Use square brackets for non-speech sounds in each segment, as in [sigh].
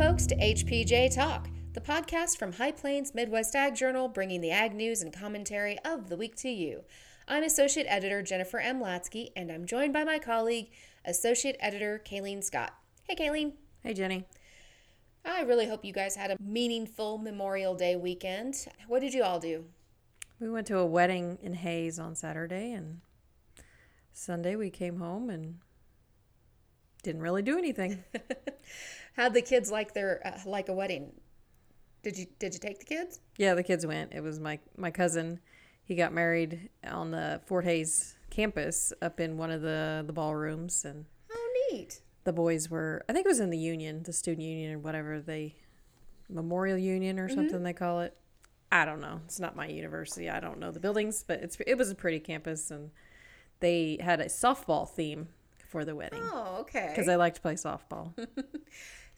folks, to HPJ Talk, the podcast from High Plains Midwest Ag Journal, bringing the ag news and commentary of the week to you. I'm Associate Editor Jennifer M. Latzke, and I'm joined by my colleague, Associate Editor Kylene Scott. Hey, Kylene. Hey, Jenny. I really hope you guys had a meaningful Memorial Day weekend. What did you all do? We went to a wedding in Hays on Saturday, and Sunday we came home and didn't really do anything. [laughs] How'd the kids like their uh, like a wedding? Did you did you take the kids? yeah, the kids went. It was my my cousin. He got married on the Fort Hays campus up in one of the the ballrooms, and Oh, neat. the boys were. I think it was in the union, the student union, or whatever they Memorial Union or something they call it. I don't know. It's not my university. I don't know the buildings, but it's it was a pretty campus, and they had a softball theme for the wedding Oh, okay. because I like to play softball. [laughs]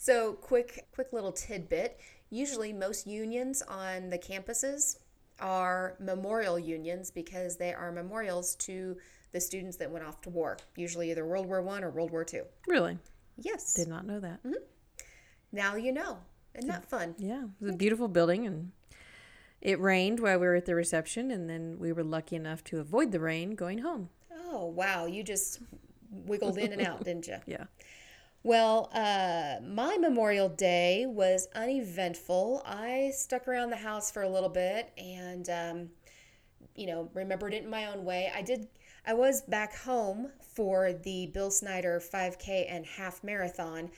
So, quick, quick little tidbit. Usually, most unions on the campuses are memorial unions because they are memorials to the students that went off to war. Usually, either World War One or World War Two. really, Yes. did not know that. Mm-hmm. Now you know. Isn't that fun? Yeah, it was a beautiful building, and it rained while we were at the reception, and then we were lucky enough to avoid the rain going home. Oh, wow. You just wiggled in and out, [laughs] didn't you? Yeah. Well, uh, my Memorial Day was uneventful. I stuck around the house for a little bit and, um, you know, remembered it in my own way. I did. I was back home for the Bill Snyder 5K and half marathon.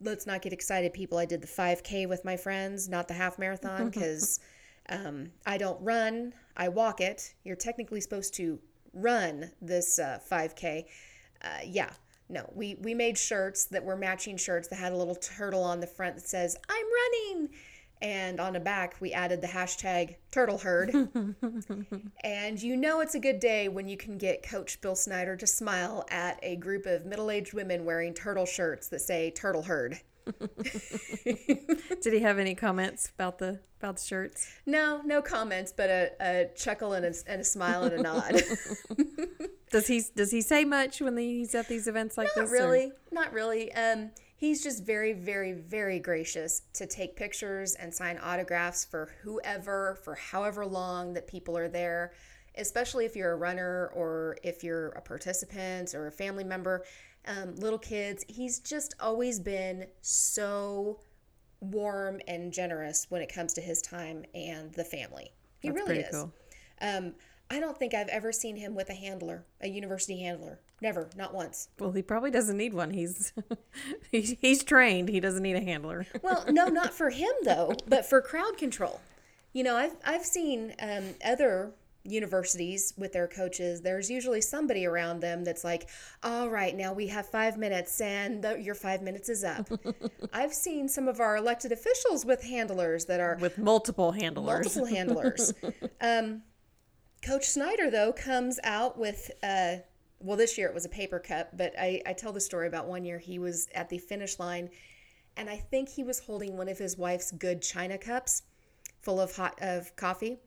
Let's not get excited, people. I did the 5K with my friends, not the half marathon, [laughs] because um, I don't run. I walk it. You're technically supposed to run this uh, 5K. Uh, yeah, no, we we made shirts that were matching shirts that had a little turtle on the front that says "I'm running," and on the back we added the hashtag Turtle Herd. [laughs] and you know it's a good day when you can get Coach Bill Snyder to smile at a group of middle-aged women wearing turtle shirts that say Turtle Herd. [laughs] Did he have any comments about the about the shirts? No, no comments, but a, a chuckle and a, and a smile and a nod. [laughs] Does he does he say much when he's at these events like Not this? or- really. Not really. Um, he's just very, very, very gracious to take pictures and sign autographs for whoever, for however long that people are there, especially if you're a runner or if you're a participant or a family member. Um, little kids, he's just always been so warm and generous when it comes to his time and the family. He That's really is. cool. Um, I don't think I've ever seen him with a handler, a university handler. Never, not once. Well, he probably doesn't need one. He's [laughs] he's, he's trained. He doesn't need a handler. [laughs] Well, no, not for him though, but for crowd control. You know, I've I've seen um, other universities with their coaches. There's usually somebody around them that's like, "All right, now we have five minutes, and the, your five minutes is up." [laughs] I've seen some of our elected officials with handlers that are with multiple handlers. multiple handlers. um, Coach Snyder, though, comes out with, uh, well, this year it was a paper cup, but I, I tell the story about one year he was at the finish line, and I think he was holding one of his wife's good china cups full of hot of coffee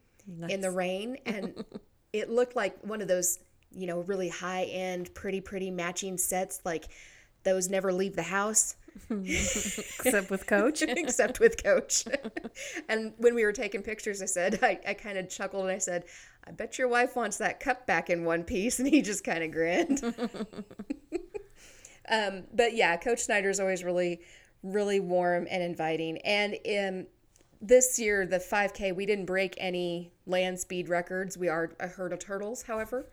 in the rain, and [laughs] it looked like one of those, you know, really high end, pretty, pretty matching sets, like those never leave the house. [laughs] [laughs] except with Coach. except with coach. and when we were taking pictures, I said, I, I kind of chuckled and I said, I bet your wife wants that cup back in one piece. And he just kind of grinned. [laughs] um, but yeah, Coach Snyder's always really, really warm and inviting. And in this year, the 5K, we didn't break any land speed records. We are a herd of turtles, however.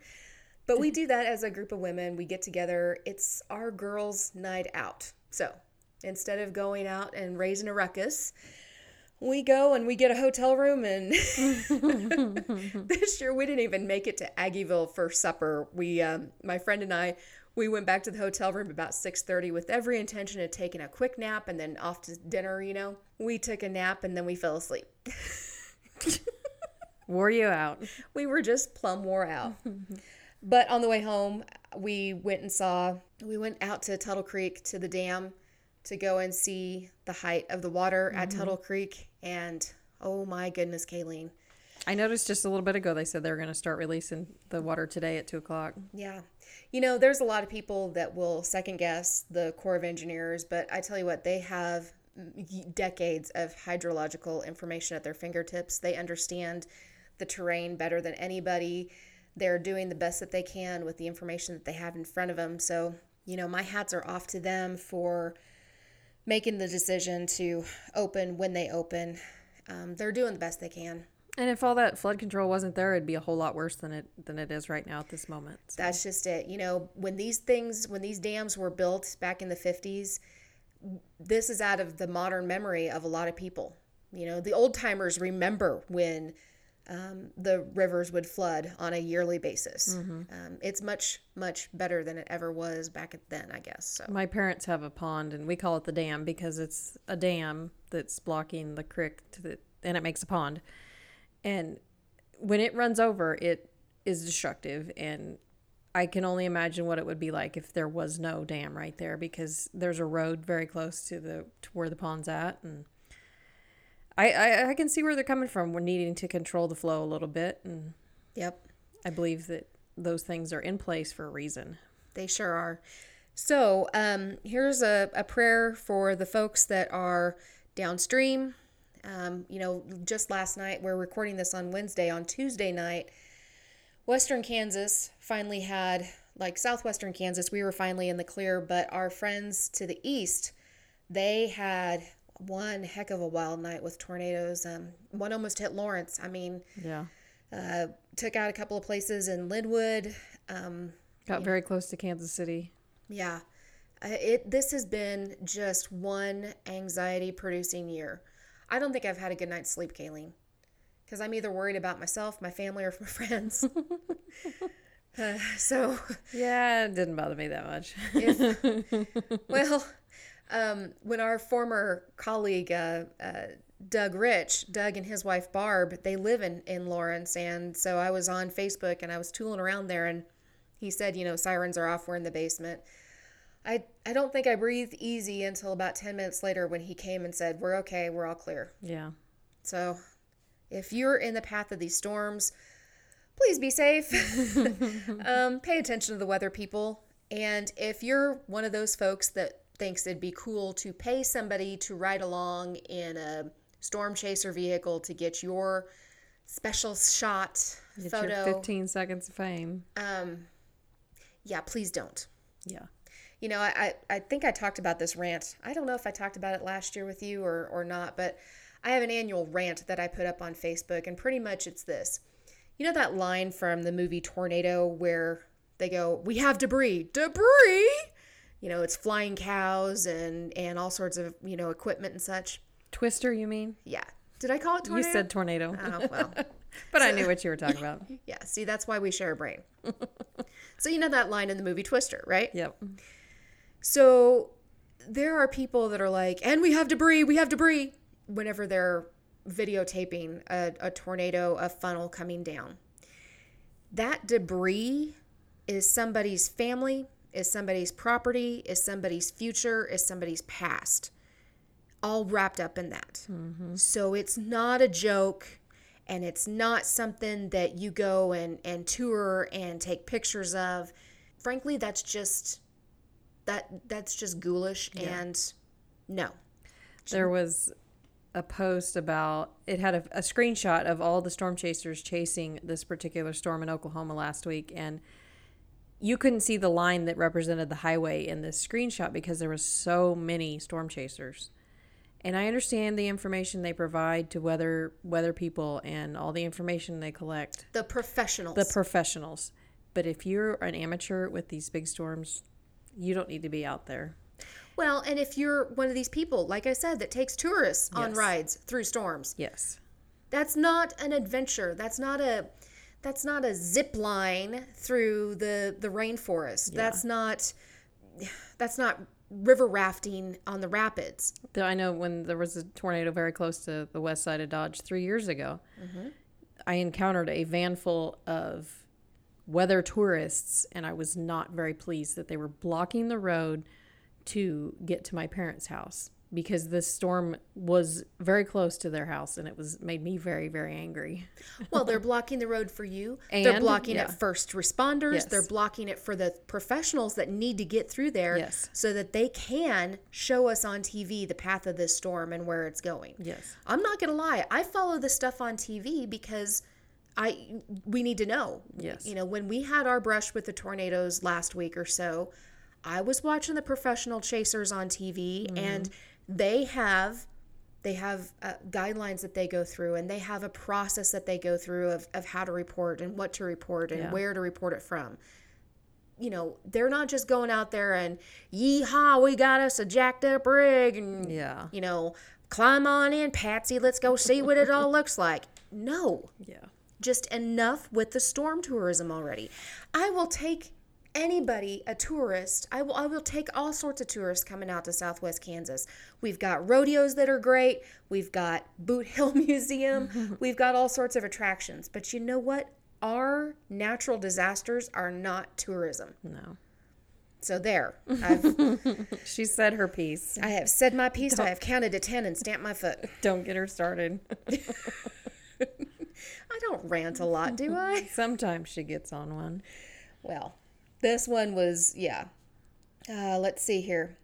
But we do that as a group of women. We get together. It's our girls' night out. So instead of going out and raising a ruckus, we go and we get a hotel room and [laughs] [laughs] this year we didn't even make it to Aggieville for supper. We um, my friend and I we went back to the hotel room about 6:30 with every intention of taking a quick nap and then off to dinner, you know. We took a nap and then we fell asleep. [laughs] Wore you out. we were just plumb wore out. but on the way home, we went and saw, we went out to Tuttle Creek to the dam to go and see the height of the water at Tuttle Creek. And oh my goodness, Kylene. I noticed just a little bit ago they said they were going to start releasing the water today at two o'clock. Yeah. You know, there's a lot of people that will second guess the Corps of Engineers, but I tell you what, they have decades of hydrological information at their fingertips. They understand the terrain better than anybody. They're doing the best that they can with the information that they have in front of them. So, you know, my hats are off to them for making the decision to open when they open. Um, they're doing the best they can. And if all that flood control wasn't there, it'd be a whole lot worse than it than it is right now at this moment. So, That's just it. You know, when these things, when these dams were built back in the 50s, this is out of the modern memory of a lot of people. You know, the old timers remember when um, the rivers would flood on a yearly basis. Um, it's much, much better than it ever was back then, I guess. So, my parents have a pond, and we call it the dam because it's a dam that's blocking the creek to the, and it makes a pond. And when it runs over, it is destructive, and I can only imagine what it would be like if there was no dam right there because there's a road very close to the to where the pond's at, and I I, I can see where they're coming from. We're needing to control the flow a little bit, and yep. I believe that those things are in place for a reason. They sure are. So, um, here's a, a prayer for the folks that are downstream. Um, you know, just last night, we're recording this on Wednesday. On Tuesday night, Western Kansas finally had, like southwestern Kansas, we were finally in the clear, but our friends to the east, they had one heck of a wild night with tornadoes. Um, one almost hit Lawrence. I mean, Yeah, uh, took out a couple of places in Linwood. Um, got very close to Kansas City. yeah. Uh, It this has been just one anxiety producing year. I don't think I've had a good night's sleep, Kayleen, because I'm either worried about myself, my family, or [laughs] my friends. [laughs] Uh, so, Yeah, it didn't bother me that much. if, [laughs] well, um, when our former colleague uh, uh, Doug Rich, Doug and his wife Barb, they live in in Lawrence, and so I was on Facebook and I was tooling around there, and he said, you know, sirens are off, we're in the basement. I I don't think I breathed easy until about ten minutes later when he came and said, we're okay, we're all clear. yeah. So, if you're in the path of these storms, please be safe. [laughs] [laughs] um, pay attention to the weather, people. And if you're one of those folks that thinks it'd be cool to pay somebody to ride along in a storm chaser vehicle to get your special shot Get photo, your 15 seconds of fame. um, yeah, please don't. Yeah. You know, I, I, I think I talked about this rant. I don't know if I talked about it last year with you or, or not, but I have an annual rant that I put up on Facebook, and pretty much it's this. You know that line from the movie Tornado where they go, We have debris. Debris! You know, it's flying cows and, and all sorts of, you know, equipment and such. Twister, you mean? Yeah. Did I call it tornado? You said tornado. Oh, well. [laughs] but I knew what you were talking about. [laughs] yeah, see, that's why we share a brain. so, you know that line in the movie Twister, right? Yep. So there are people that are like, and we have debris, we have debris, whenever they're videotaping a, a tornado, a funnel coming down. That debris is somebody's family, is somebody's property, is somebody's future, is somebody's past, all wrapped up in that. Mm-hmm. So it's not a joke and it's not something that you go and, and tour and take pictures of. Frankly, that's just that that's just ghoulish and no. There was a post about it had a, a screenshot of all the storm chasers chasing this particular storm in Oklahoma last week and you couldn't see the line that represented the highway in this screenshot because there was so many storm chasers. And I understand the information they provide to weather weather people and all the information they collect. The professionals. The professionals. But if you're an amateur with these big storms, you don't need to be out there. Well, and if you're one of these people, like I said, that takes tourists on Yes. rides through storms, Yes. that's not an adventure. That's not a that's not a zip line through the the rainforest. That's not that's not river rafting on the rapids. I know when there was a tornado very close to the west side of Dodge three years ago, mm-hmm. I encountered a van full of weather tourists, and I was not very pleased that they were blocking the road to get to my parents' house because the storm was very close to their house, and it was made me very very angry. Well, they're blocking the road for you. they're blocking yeah. it first responders. Yes. They're blocking it for the professionals that need to get through there Yes. so that they can show us on TV the path of this storm and where it's going. Yes. I'm not going to lie. I follow the stuff on TV because I we need to know. Yes. You know, when we had our brush with the tornadoes last week or so, I was watching the professional chasers on TV Mm-hmm. and they have they have uh, guidelines that they go through and they have a process that they go through of, of how to report and what to report and Yeah. where to report it from you know they're not just going out there and yeehaw we got us a jacked up rig and Yeah. you know climb on in patsy let's go see what it all looks like no Yeah. just enough with the storm tourism already. I will take anybody, a tourist. I will I will take all sorts of tourists coming out to Southwest Kansas. We've got rodeos that are great. We've got Boot Hill [laughs] Museum. [laughs] We've got all sorts of attractions. But you know what? Our natural disasters are not tourism. No. So there. I've [laughs] She said her piece. I have said my piece. I have counted to 10 and stamped my foot. Don't get her started. I don't rant a lot, do I? Sometimes she gets on one. Well, this one was yeah. Uh, let's see here.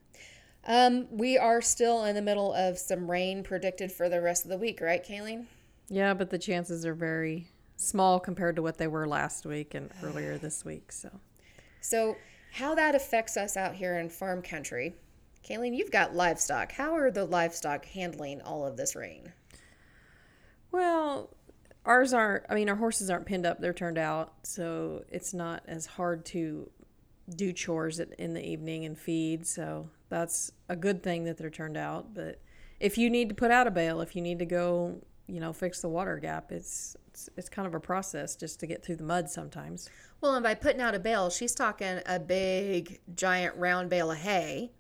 Um, we are still in the middle of some rain predicted for the rest of the week, right, Kylene? Yeah, but the chances are very small compared to what they were last week and earlier [sighs] this week. So, So, how that affects us out here in farm country, Kylene, you've got livestock. How are the livestock handling all of this rain? well, ours aren't, I mean, our horses aren't pinned up, they're turned out. So it's not as hard to do chores in the evening and feed. So that's a good thing that they're turned out. But if you need to put out a bale, if you need to go, you know, fix the water gap, it's, it's, it's kind of a process just to get through the mud sometimes. Well, and by putting out a bale, she's talking a big, giant, round bale of hay,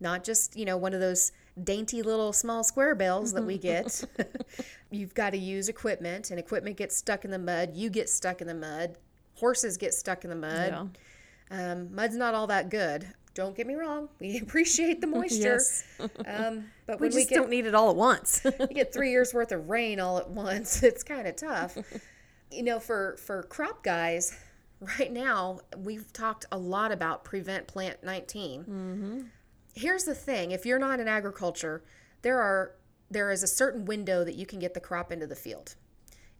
not just, you know, one of those dainty little small square bales that we get. [laughs] [laughs] You've got to use equipment, and equipment gets stuck in the mud. You get stuck in the mud. Horses get stuck in the mud. Yeah. Um, mud's not all that good. Don't get me wrong. We [laughs] appreciate the moisture. Yes. Um, but We when we just get don't need it all at once. you get three years worth of rain all at once it's kind of tough you know for for crop guys right now we've talked a lot about prevent plant 19 here's the thing if you're not in agriculture there are there is a certain window that you can get the crop into the field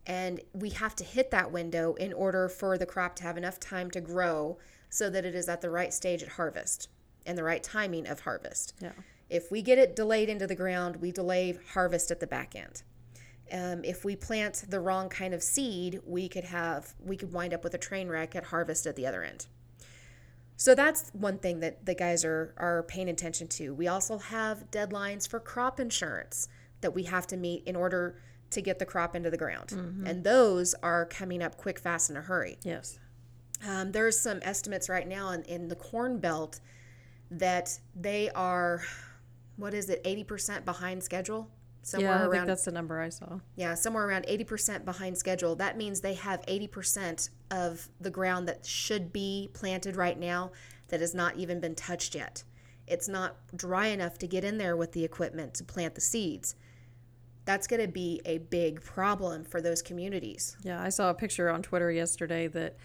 and we have to hit that window in order for the crop to have enough time to grow so that it is at the right stage at harvest and the right timing of harvest yeah. if we get it delayed into the ground, we delay harvest at the back end. Um, if we plant the wrong kind of seed, we could have we could wind up with a train wreck at harvest at the other end. So that's one thing that the guys are are paying attention to. We also have deadlines for crop insurance that we have to meet in order to get the crop into the ground, and those are coming up quick, fast, in a hurry. Yes. Um, there's some estimates right now in, in the corn belt that they are, what is it, 80% behind schedule? Somewhere yeah, I think around, that's the number I saw. yeah, somewhere around 80% behind schedule. That means they have 80% of the ground that should be planted right now that has not even been touched yet. It's not dry enough to get in there with the equipment to plant the seeds. That's going to be a big problem for those communities. Yeah, I saw a picture on Twitter yesterday that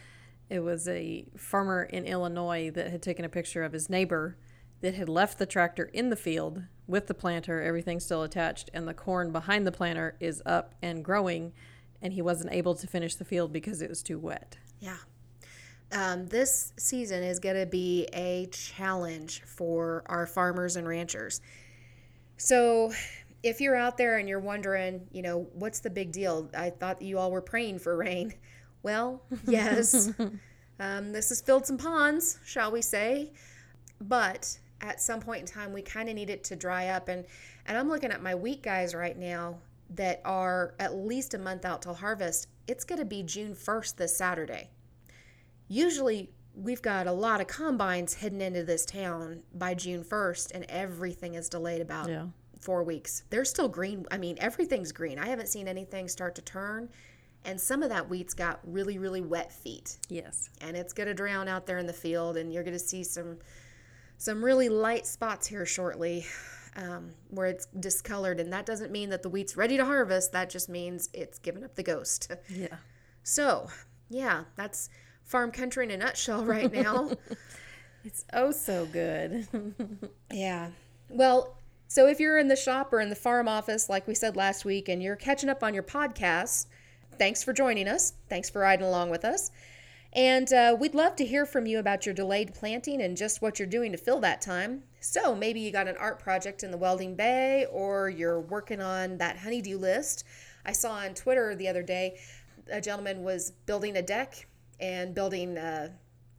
it was a farmer in Illinois that had taken a picture of his neighbor that had left the tractor in the field with the planter, everything's still attached, and the corn behind the planter is up and growing, and he wasn't able to finish the field because it was too wet. Yeah. Um, this season is going to be a challenge for our farmers and ranchers. So, if you're out there and you're wondering, you know, what's the big deal? I thought you all were praying for rain. Well, [laughs] yes. um, this has filled some ponds, shall we say. But at some point in time we kind of need it to dry up and and I'm looking at my wheat guys right now that are at least a month out till harvest. It's going to be June 1st this Saturday. Usually we've got a lot of combines heading into this town by June 1st and everything is delayed about Yeah. 4 weeks. They're still green. I mean, everything's green. I haven't seen anything start to turn and some of that wheat's got really really wet feet Yes. and it's going to drown out there in the field and you're going to see some some really light spots here shortly um, where it's discolored and that doesn't mean that the wheat's ready to harvest. That just means it's given up the ghost. Yeah. so yeah that's farm country in a nutshell right now. [laughs] It's oh so good. [laughs] yeah. Well so if you're in the shop or in the farm office like we said last week and you're catching up on your podcasts thanks for joining us. Thanks for riding along with us And uh, we'd love to hear from you about your delayed planting and just what you're doing to fill that time. So maybe you got an art project in the welding bay or you're working on that honeydew list. I saw on Twitter the other day a gentleman was building a deck and building uh,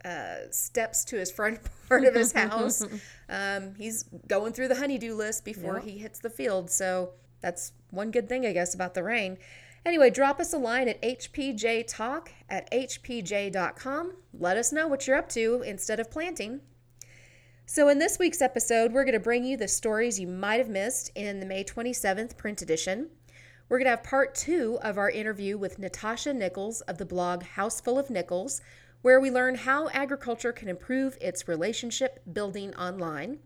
uh, steps to his front [laughs] part of his house. [laughs] um, he's going through the honeydew list before Yep. he hits the field. So that's one good thing, I guess, about the rain. Anyway, drop us a line at hpjtalk at hpj.com. Let us know what you're up to instead of planting. So, in this week's episode, we're going to bring you the stories you might have missed in the May 27th print edition. We're going to have part two of our interview with Natasha Nicholes of the blog Houseful of Nicholes, where we learn how agriculture can improve its relationship building online.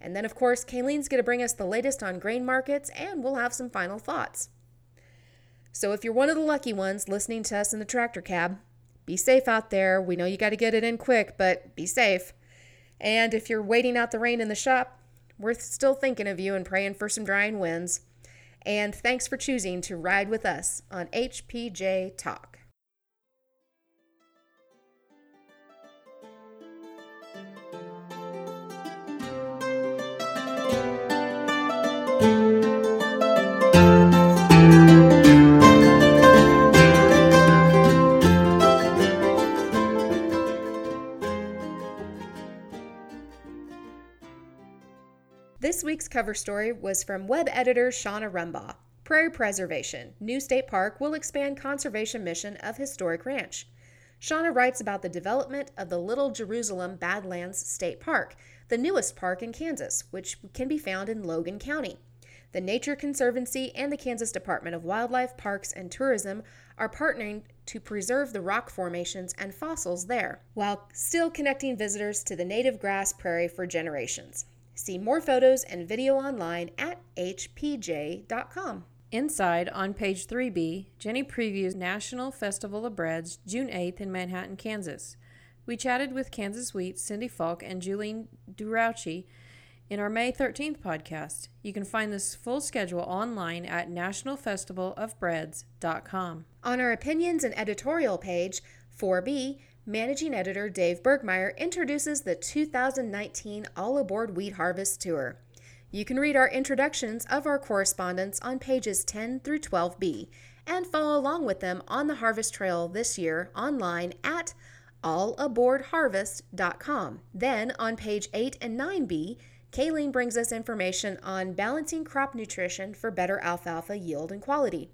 And then, of course, Kylene's going to bring us the latest on grain markets, and we'll have some final thoughts. So, if you're one of the lucky ones listening to us in the tractor cab, be safe out there. We know you got to get it in quick, but be safe. And if you're waiting out the rain in the shop, we're still thinking of you and praying for some drying winds. And thanks for choosing to ride with us on HPJ Talk. This week's cover story was from web editor Shauna Rumbaugh. Prairie Preservation, New State Park will expand conservation mission of historic ranch. Shauna writes about the development of the Little Jerusalem Badlands State Park, the newest park in Kansas, which can be found in Logan County. The Nature Conservancy and the Kansas Department of Wildlife, Parks, and Tourism are partnering to preserve the rock formations and fossils there, while still connecting visitors to the native grass prairie for generations. See more photos and video online at hpj.com. Inside, on page 3B, Jenny previews National Festival of Breads June 8th in Manhattan, Kansas. We chatted with Kansas Wheat, Cindy Falk, and Julie Durauchi in our May 13th podcast. You can find this full schedule online at nationalfestivalofbreads.com. On our opinions and editorial page, 4B, managing editor Dave Bergmeier introduces the 2019 All Aboard Wheat Harvest Tour. You can read our introductions of our correspondents on pages 10 through 12b and follow along with them on the harvest trail this year online at allaboardharvest.com. Then on page 8 and 9b, Kylene brings us information on balancing crop nutrition for better alfalfa yield and quality.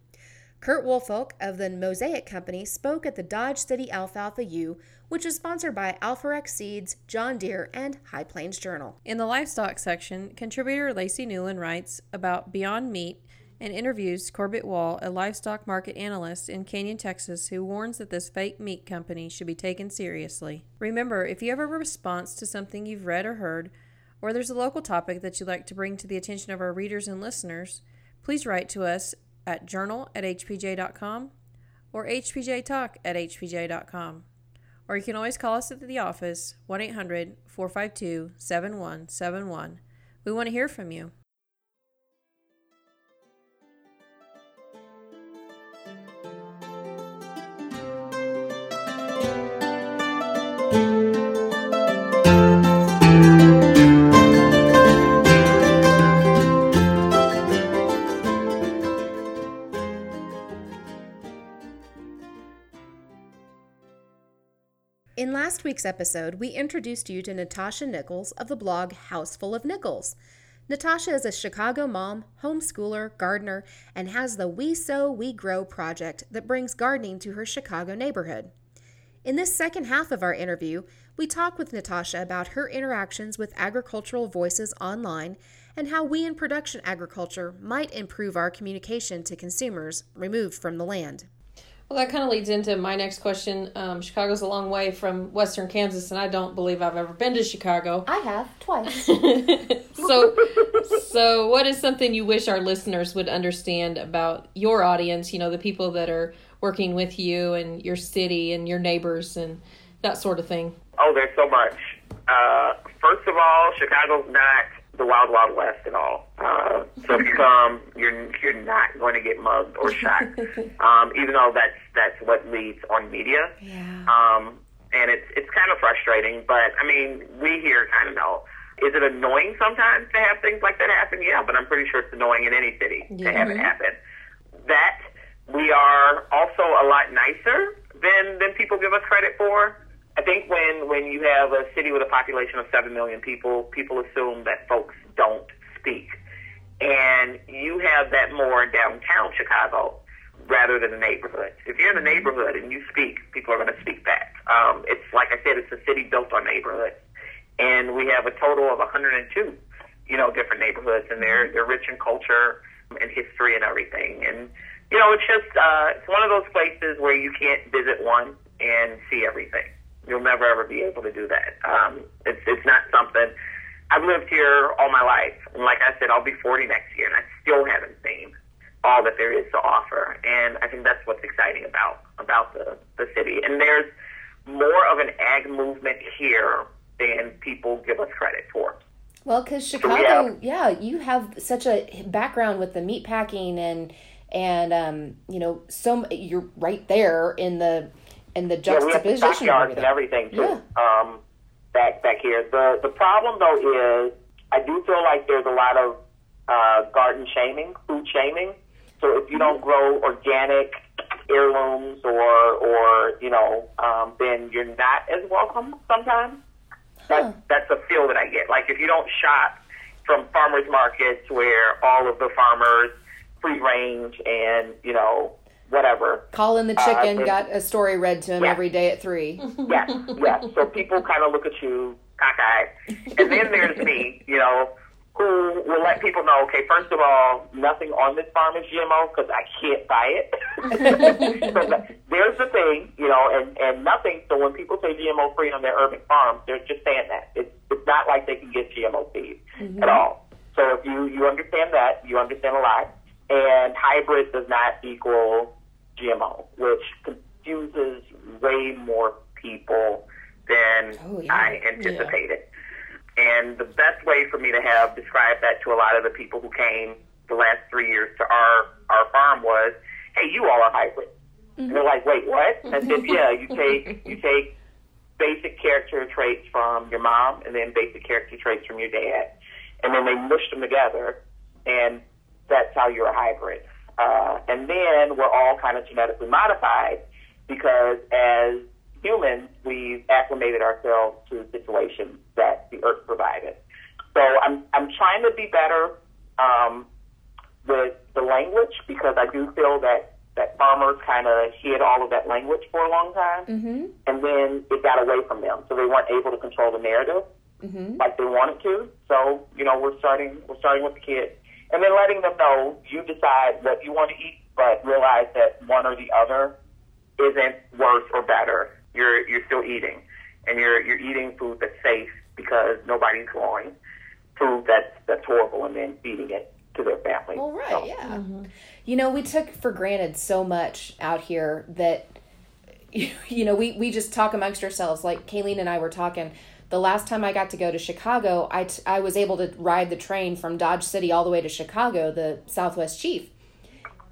Kurt Woolfolk of the Mosaic Company spoke at the Dodge City Alfalfa U, which is sponsored by Alforex Seeds, John Deere, and High Plains Journal. In the livestock section, contributor Lacey Newlin writes about Beyond Meat and interviews Corbitt Wall, a livestock market analyst in Canyon, Texas, who warns that this fake meat company should be taken seriously. Remember, if you have a response to something you've read or heard, or there's a local topic that you'd like to bring to the attention of our readers and listeners, please write to us at journal at hpj.com or hpjtalk at hpj.com. Or you can always call us at the office, 1 800 452 7171. We want to hear from you. Last week's episode, we introduced you to Natasha Nicholes of the blog Houseful of Nicholes. Natasha is a Chicago mom, homeschooler, gardener, and has the We Sow, We Grow project that brings gardening to her Chicago neighborhood. In this second half of our interview, we talk with Natasha about her interactions with agricultural voices online and how we in production agriculture might improve our communication to consumers removed from the land. Well, that kind of leads into my next question. Um, Chicago's a long way from Western Kansas, and I don't believe I've ever been to Chicago. I have twice. [laughs] [laughs] so, so what is something you wish our listeners would understand about your audience? You know, the people that are working with you and your city and your neighbors and that sort of thing. Oh, there's so much. Uh, first of all, Chicago's not the wild, wild west at all. Uh, so [laughs] come, you're you're not going to get mugged or shot. [laughs] um, even though that's that's what leads on media. Yeah. Um, and it's it's kind of frustrating, but I mean, we here kind of know. Is it annoying sometimes to have things like that happen? Yeah, but I'm pretty sure it's annoying in any city to have it happen. That we are also a lot nicer than than people give us credit for. I think when when you have a city with a population of seven million people, people assume that folks don't speak, and you have that more downtown Chicago rather than the neighborhood. If you're in the neighborhood and you speak, people are going to speak back. Um, it's like I said, it's a city built on neighborhoods, and we have a total of 102, you know, different neighborhoods, and they're they're rich in culture and history and everything, and you know, it's just uh, it's one of those places where you can't visit one and see everything. You'll never ever be able to do that. Um, it's it's not something. I've lived here all my life, and like I said, I'll be 40 next year, and I still haven't seen all that there is to offer. And I think that's what's exciting about about the the city. And there's more of an ag movement here than people give us credit for. Well, because Chicago, yeah. you have such a background with the meat packing and and um, you know, so you're right there in the in the Yeah, we have the juxtaposition. and everything. too. Yeah. Um, back back here. The the problem though is I do feel like there's a lot of uh, garden shaming, food shaming. So if you don't grow organic heirlooms or or you know, um, then you're not as welcome sometimes. That's that's a feel that I get. Like if you don't shop from farmers markets where all of the farmers free range and you know whatever Colin the Uh, chicken got a story read to him Yeah. every day at three. [laughs] yeah, yeah. So people kind of look at you cockeyed, and then there's me, you know, who will let people know. Okay, first of all, nothing on this farm is GMO because I can't buy it. [laughs] so that- there's the thing, you know, and and nothing. So when people say GMO free on their urban farms, they're just saying that it's it's not like they can get GMO seeds at all. So if you you understand that, you understand a lot. And hybrid does not equal GMO, which confuses way more people than Oh, yeah. I anticipated. And the best way for me to have described that to a lot of the people who came the last three years to our our farm was, "Hey, you all are hybrid." And they're like, "Wait, what?" I said, mm-hmm. "Yeah, you take you take basic character traits from your mom and then basic character traits from your dad, and then they mush them together, and that's how you're a hybrid. Uh, and then we're all kind of genetically modified because as humans, we've acclimated ourselves to situations that the earth provided. So I'm I'm trying to be better um, with the language because I do feel that that farmers kind of hid all of that language for a long time, mm-hmm. and then it got away from them, so they weren't able to control the narrative Mm-hmm. like they wanted to. So you know, we're starting we're starting with the kids, and then letting them know you decide what you want to eat, but realize that one or the other isn't worse or better. You're you're still eating, and you're you're eating food that's safe because nobody's growing food that's that's horrible and then feeding it to their family. Well, right, So- yeah. Mm-hmm. You know, we took for granted so much out here that, [laughs] you know, we, we just talk amongst ourselves. Like Kylene and I were talking. The last time I got to go to Chicago, I, t- I was able to ride the train from Dodge City all the way to Chicago, the Southwest Chief.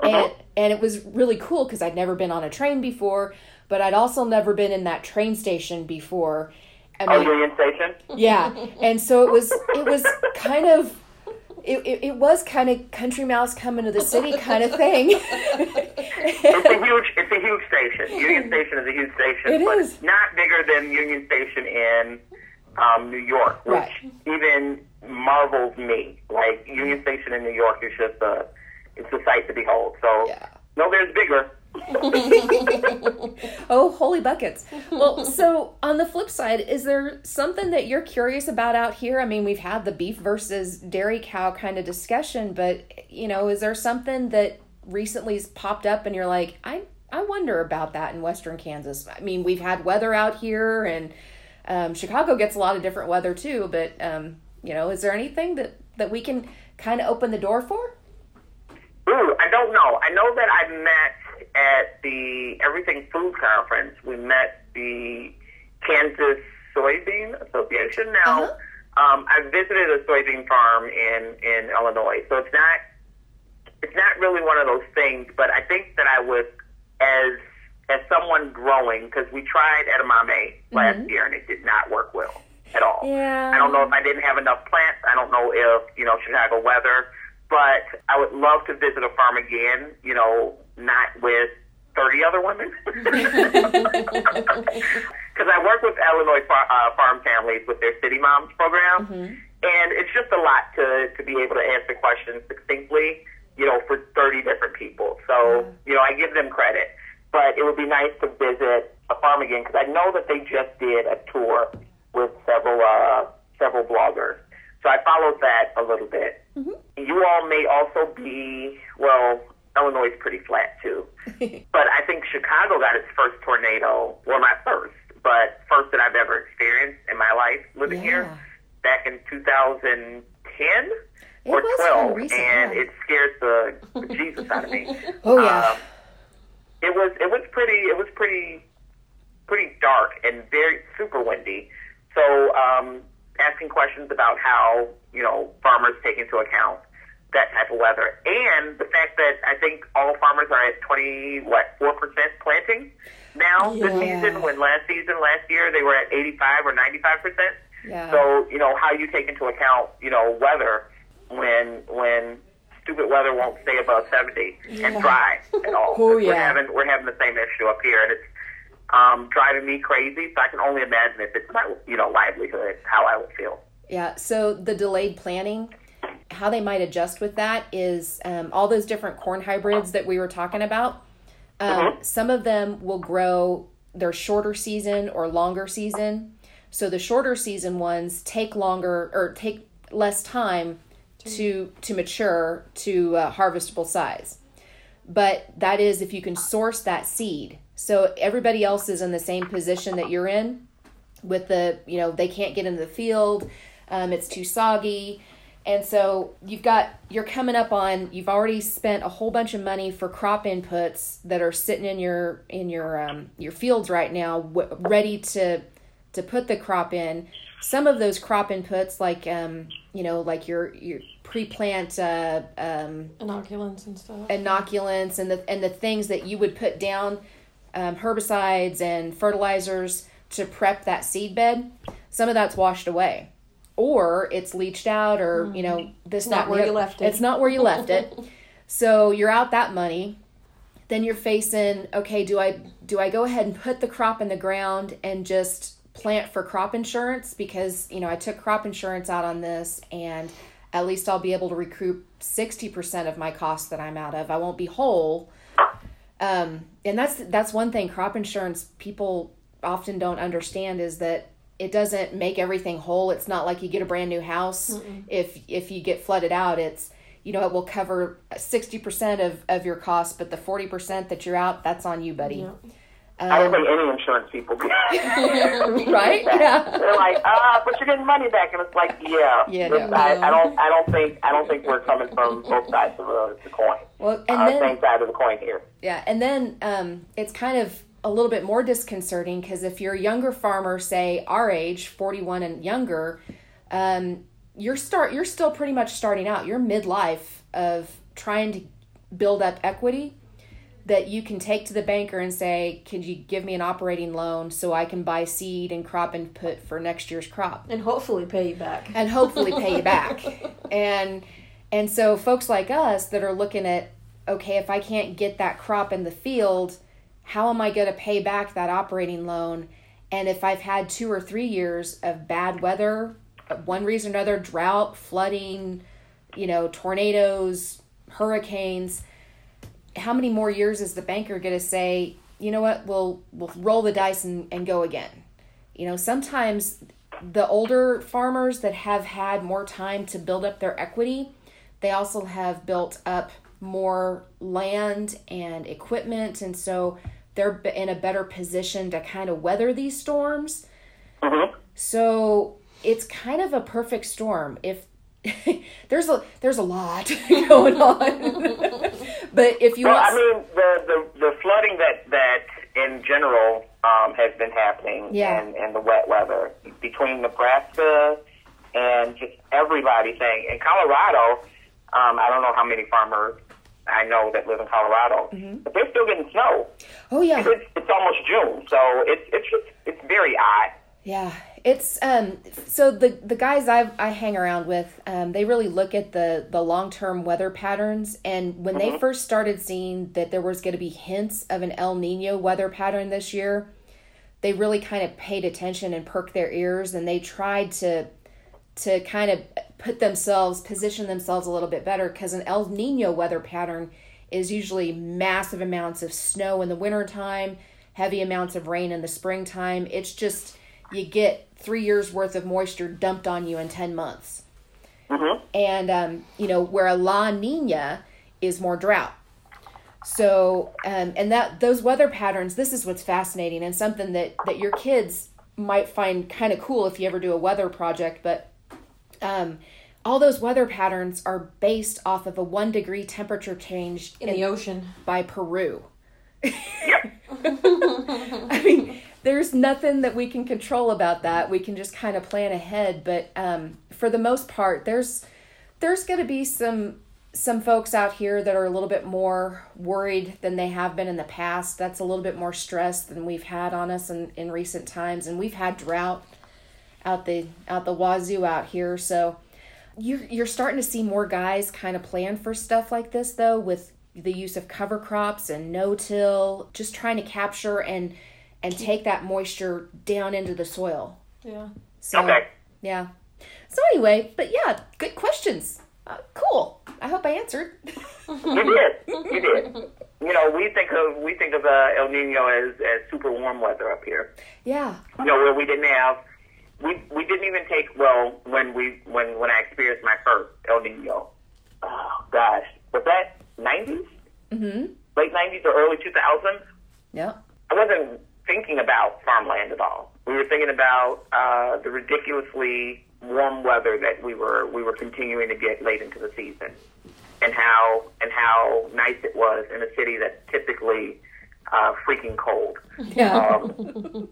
And, uh-huh. and it was really cool because I'd never been on a train before, but I'd also never been in that train station before. I mean, Union Station. yeah and so it was it was kind of it, it, it was kind of country mouse coming to the city kind of thing. [laughs] [laughs] It's a huge, it's a huge station. Union Station is a huge station, It but is. not bigger than Union Station in um, New York, which Right. even marvels me. Like Union Station in New York is just a, it's a sight to behold. So Yeah. no, there's bigger. [laughs] Oh, holy buckets. Well, so on the flip side, is there something that you're curious about out here? I mean, we've had the beef versus dairy cow kind of discussion, but you know, is there something that recently has popped up and you're like, I I wonder about that in western Kansas. I mean, we've had weather out here and um, Chicago gets a lot of different weather too, but um, you know, is there anything that that we can kind of open the door for? Ooh, I don't know. I know that I met at the Everything Food Conference. We met the Kansas Soybean Association. Now, um, I visited a soybean farm in in Illinois, so it's not it's not really one of those things. But I think that I was as as someone growing because we tried edamame last year and it did not work well at all. Yeah. I don't know if I didn't have enough plants. I don't know if you know Chicago weather, but I would love to visit a farm again. You know, not with thirty other women. [laughs] [laughs] Because I work with Illinois far, uh, farm families with their City Moms program, and it's just a lot to to be able to answer questions succinctly. You know, for thirty different people. So you know, I give them credit, but it would be nice to visit a farm again because I know that they just did a tour with several uh, several bloggers. So I followed that a little bit. You all may also be well. Illinois is pretty flat too, [laughs] but I think Chicago got its first tornado. Well, not first, but first that I've ever experienced in my life living here back in 2010 or 12, recent, and yeah. it scared the [laughs] Jesus out of me. Oh yeah. Um, it was it was pretty it was pretty pretty dark and very super windy. So um, asking questions about how you know farmers take into account that type of weather and the fact that I think all farmers are at twenty what four percent planting now this season when last season last year they were at eighty five or ninety five percent. Yeah. So you know how you take into account you know weather when when stupid weather won't stay above seventy and dry at all. [laughs] Oh, We're yeah. having we're having the same issue up here, and it's um, driving me crazy. So I can only imagine if it's my you know livelihood how I would feel. Yeah, so the delayed planting, how they might adjust with that is um, all those different corn hybrids that we were talking about. Um, Some of them will grow their shorter season or longer season. So the shorter season ones take longer or take less time to to mature to harvestable size. But that is if you can source that seed. So everybody else is in the same position that you're in with the you know they can't get into the field um, it's too soggy and so you've got you're coming up on you've already spent a whole bunch of money for crop inputs that are sitting in your in your um, your fields right now w- ready to to put the crop in. Some of those crop inputs like um, you know like your your pre-plant uh, um, Inoculants and stuff. inoculants and the and the things that you would put down um, herbicides and fertilizers to prep that seed bed some of that's washed away. Or it's leached out or you know this Not and where you left it. it's not where you left it. [laughs] So you're out that money. Then you're facing okay do i do i go ahead and put the crop in the ground and just plant for crop insurance because you know i took crop insurance out on this and at least i'll be able to recoup 60% of my costs that i'm out of. I won't be whole. Um, and that's that's one thing crop insurance people often don't understand is that it doesn't make everything whole. It's not like you get a brand new house. If if you get flooded out it's you know it will cover 60% of, of your cost, but the 40% that you're out that's on you buddy I don't think any insurance people do. [laughs] [laughs] right yeah They're like, ah, but you're getting money back, and it's like, yeah, Yeah, no. I, I don't, I don't think, I don't think we're coming from both sides of the, the coin. well and uh, then same side of the coin here. Yeah, and then um, it's kind of a little bit more disconcerting because if you're a younger farmer, say our age, 41 and younger, um, you're start you're still pretty much starting out. You're midlife of trying to build up equity that you can take to the banker and say, "Could you give me an operating loan so I can buy seed and crop input for next year's crop?" And hopefully pay you back. and hopefully pay you back. [laughs] And And so, folks like us that are looking at, okay, if I can't get that crop in the field, how am I going to pay back that operating loan? And if I've had two or three years of bad weather, one reason or another, drought, flooding, you know, tornadoes, hurricanes, how many more years is the banker going to say, you know what, we'll we'll roll the dice and, and go again? You know, sometimes the older farmers that have had more time to build up their equity, they also have built up more land and equipment, and so they're in a better position to kind of weather these storms. Mm-hmm. So it's kind of a perfect storm. If [laughs] there's a there's a lot [laughs] going on, [laughs] but if you Well, want, I mean, the, the, the flooding that, that in general um, has been happening Yeah. and, and the wet weather between Nebraska and just everybody saying, in Colorado, um, I don't know how many farmers I know that live in Colorado, Mm-hmm. but they're still getting snow. oh yeah, It's, it's almost June, so it's, it's just, it's very odd. Yeah, it's um. So the the guys I I hang around with, um, they really look at the the long term weather patterns, and when they first started seeing that there was going to be hints of an El Nino weather pattern this year, they really kind of paid attention and perked their ears, and they tried to to kind of put themselves position themselves a little bit better because an El Nino weather pattern is usually massive amounts of snow in the wintertime, heavy amounts of rain in the springtime. It's just you get three years worth of moisture dumped on you in 10 months. And, um, you know, where a La Nina is more drought. So, um, and that those weather patterns, this is what's fascinating and something that, that your kids might find kind of cool if you ever do a weather project. But um, all those weather patterns are based off of a one degree temperature change In the ocean. by Peru. Yep. [laughs] I mean, there's nothing that we can control about that. We can just kind of plan ahead, but um, for the most part, there's there's going to be some some folks out here that are a little bit more worried than they have been in the past. That's a little bit more stress than we've had on us in, in recent times, and we've had drought out the out the wazoo out here. So you're you're starting to see more guys kind of plan for stuff like this though with the use of cover crops and no-till just trying to capture and and take that moisture down into the soil Yeah. so Okay. yeah so anyway but yeah good questions uh, cool i hope i answered You did. You did. You know, we think of we think of uh, El Nino as, as super warm weather up here. yeah you know, where we didn't have, we we didn't even take well when we when when I experienced my first El Nino. Oh gosh, was that nineties? mm-hmm Late nineties or early two thousands? yeah I wasn't thinking about farmland at all. We were thinking about uh, the ridiculously warm weather that we were we were continuing to get late into the season, and how and how nice it was in a city that's typically uh, freaking cold. yeah Um,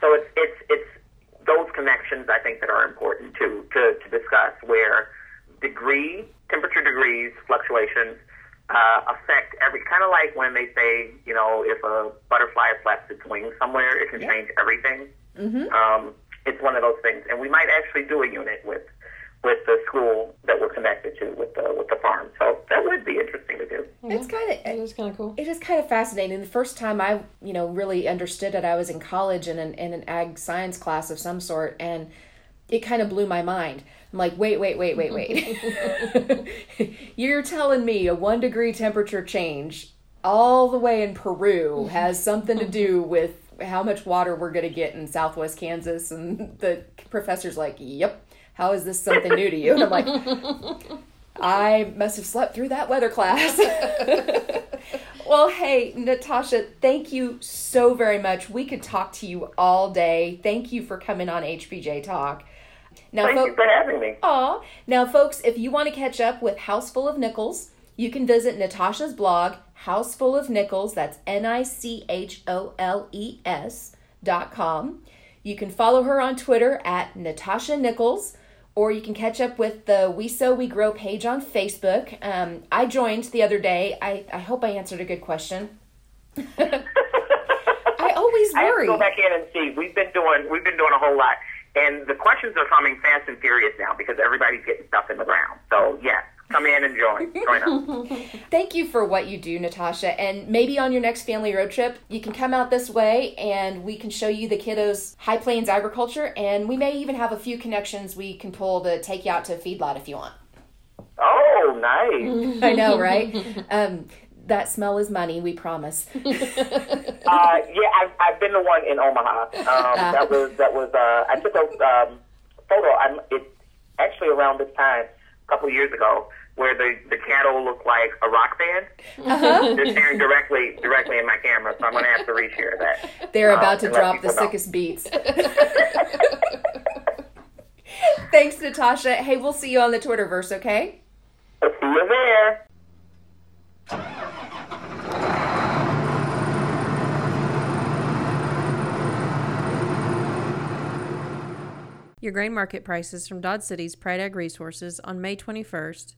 so it's it's it's those connections I think that are important too to to discuss where degree temperature degrees fluctuations uh, affect every kind of like when they say you know if a butterfly flaps its wings somewhere it can Yeah. change everything. mm-hmm Um, it's one of those things, and we might actually do a unit with with the school that we're connected to with the with the farm. So that would be interesting to do. it's kind of It is kind of cool. it is kind of fascinating. The first time I, you know, really understood it, I was in college in an in an ag science class of some sort, and it kind of blew my mind. I'm like, wait, wait, wait, wait, wait. [laughs] You're telling me a one degree temperature change all the way in Peru has something to do with how much water we're going to get in southwest Kansas? And the professor's like, yep. How is this something new to you? And I'm like, I must have slept through that weather class. [laughs] well, hey, Natasha, thank you so very much. We could talk to you all day. Thank you for coming on HPJ Talk. Now, Thank fo- you for having me. Aw. Now, folks, if you want to catch up with Houseful of Nicholes, you can visit Natasha's blog, Houseful of Nicholes. That's N I C H O L E S dot com. You can follow her on Twitter at Natasha Nicholes, or you can catch up with the We Sow We Grow page on Facebook. Um, I joined the other day. I, I hope I answered a good question. [laughs] [laughs] I always worry. I have to go back in and see. We've been doing we've been doing a whole lot, and the questions are coming fast and furious now because everybody's getting stuff in the ground. So yes, come in and join. Join us. [laughs] Thank you for what you do, Natasha. And maybe on your next family road trip, you can come out this way and we can show you the kiddos High Plains agriculture. And we may even have a few connections we can pull to take you out to a feedlot if you want. Oh, nice. [laughs] I know, right? Um, that smell is money, we promise. [laughs] Uh, yeah, I've, I've been the one in Omaha. Um, that was that was. Uh, I took a um, photo. I'm it actually around this time, a couple of years ago, where the the cattle looked like a rock band. They're staring directly directly in my camera, so I'm going to have to reshare that. They're Um, about to drop the know. sickest beats. [laughs] Thanks, Natasha. Hey, we'll see you on the Twitterverse, okay? See you there. Your grain market prices from Dodge City's Pride Ag Resources on May 21st.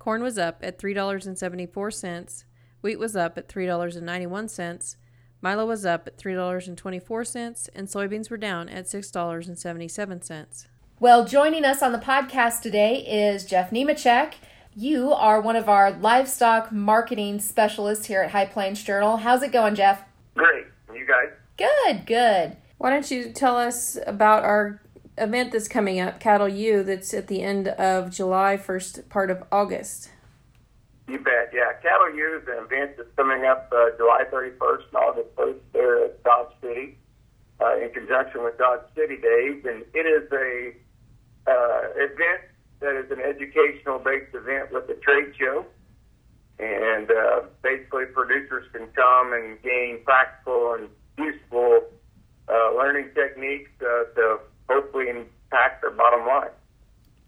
Corn was up at $3.74, wheat was up at $3.91, Milo was up at $3.24, and soybeans were down at $6.77. Well, joining us on the podcast today is Jeff Nemecek. You are one of our livestock marketing specialists here at High Plains Journal. How's it going, Jeff? Great. You guys? Good, good. Why don't you tell us about our event that's coming up, Cattle U, that's at the end of July, first part of August? You bet. Yeah, Cattle U is an event that's coming up uh, July 31st and August 1st there at Dodge City uh, in conjunction with Dodge City Days. And it is a uh, event that is an educational based event with a trade show. And uh, basically, producers can come and gain practical and useful uh, learning techniques uh, to hopefully impact their bottom line.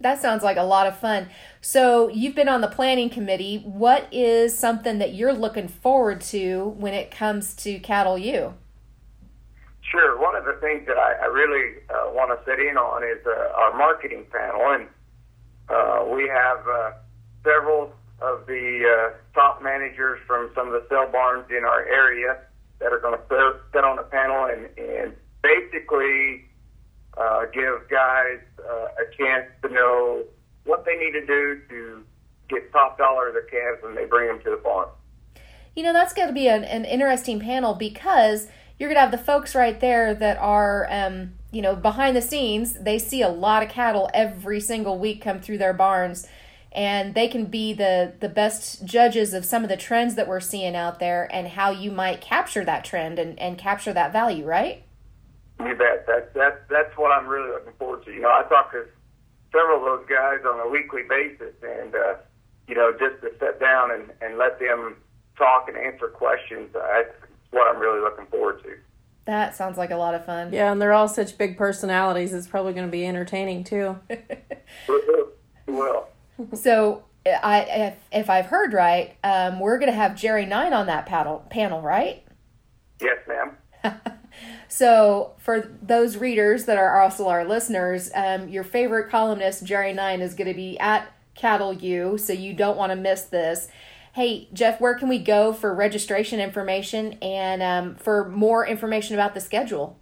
That sounds like a lot of fun. So, you've been on the planning committee. What is something that you're looking forward to when it comes to Cattle U? Sure. One of the things that I, I really uh, want to sit in on is uh, our marketing panel, and uh, we have uh, several of the uh, top managers from some of the sale barns in our area that are going to sit on the panel and, give guys uh, a chance to know what they need to do to get top dollar of their calves when they bring them to the farm. You know, that's going to be an, an interesting panel because you're going to have the folks right there that are, um, you know, behind the scenes. They see a lot of cattle every single week come through their barns, and they can be the the best judges of some of the trends that we're seeing out there and how you might capture that trend and, and capture that value, right? You bet. That's that's that's what I'm really looking forward to. You know, I talk to several of those guys on a weekly basis, and uh, you know, just to sit down and, and let them talk and answer questions. Uh, that's what I'm really looking forward to. That sounds like a lot of fun. Yeah, and they're all such big personalities. It's probably going to be entertaining too. [laughs] Well, So, I if, if I've heard right, um, we're going to have Jerry Nine on that paddle, panel, right? yes, ma'am. [laughs] So, for those readers that are also our listeners, um, your favorite columnist, Jerry Nine, is going to be at Cattle U, so you don't want to miss this. Hey, Jeff, where can we go for registration information and um, for more information about the schedule?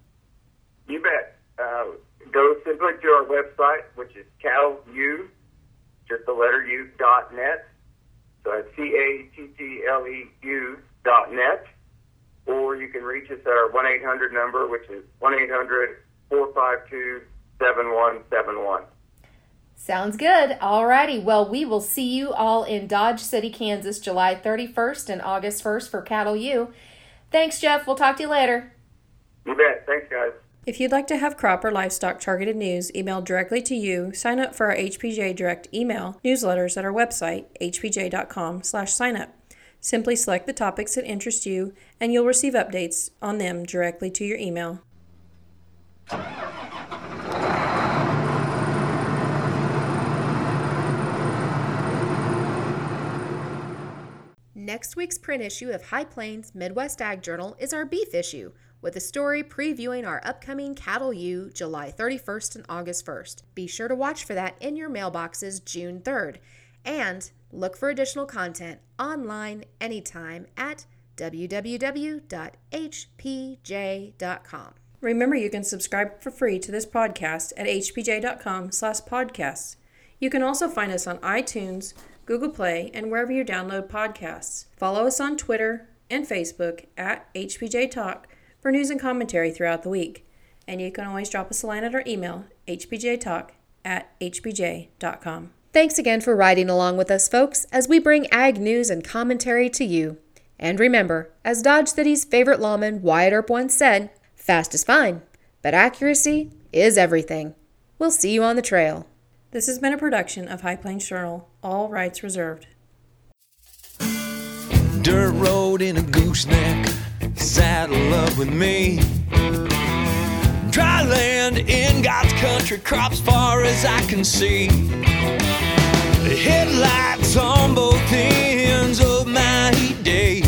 You bet. Uh, go simply to our website, which is cattleu, just the letter U dot net. So C A T T L E U dot net. Or you can reach us at our 1 800 number, which is 1 800 452 7171. Sounds good. All righty. Well, we will see you all in Dodge City, Kansas, July 31st and August 1st for Cattle U. Thanks, Jeff. We'll talk to you later. You bet. Thanks, guys. If you'd like to have crop or livestock targeted news emailed directly to you, sign up for our HPJ Direct email newsletters at our website, hpj.com/signup. Simply select the topics that interest you, and you'll receive updates on them directly to your email. Next week's print issue of High Plains Midwest Ag Journal is our beef issue, with a story previewing our upcoming Cattle U July 31st and August 1st. Be sure to watch for that in your mailboxes June 3rd. And look for additional content online anytime at www.hpj.com. Remember, you can subscribe for free to this podcast at hpj.com slash podcasts. You can also find us on iTunes, Google Play, and wherever you download podcasts. Follow us on Twitter and Facebook at HPJ Talk for news and commentary throughout the week. And you can always drop us a line at our email, hpjtalk at hpj.com. Thanks again for riding along with us, folks, as we bring ag news and commentary to you. And remember, as Dodge City's favorite lawman Wyatt Earp once said, fast is fine, but accuracy is everything. We'll see you on the trail. This has been a production of High Plains Journal, all rights reserved. Dirt road in a gooseneck, saddle up with me. Dry land in God's country, crops far as I can see. Headlights on both ends of my day.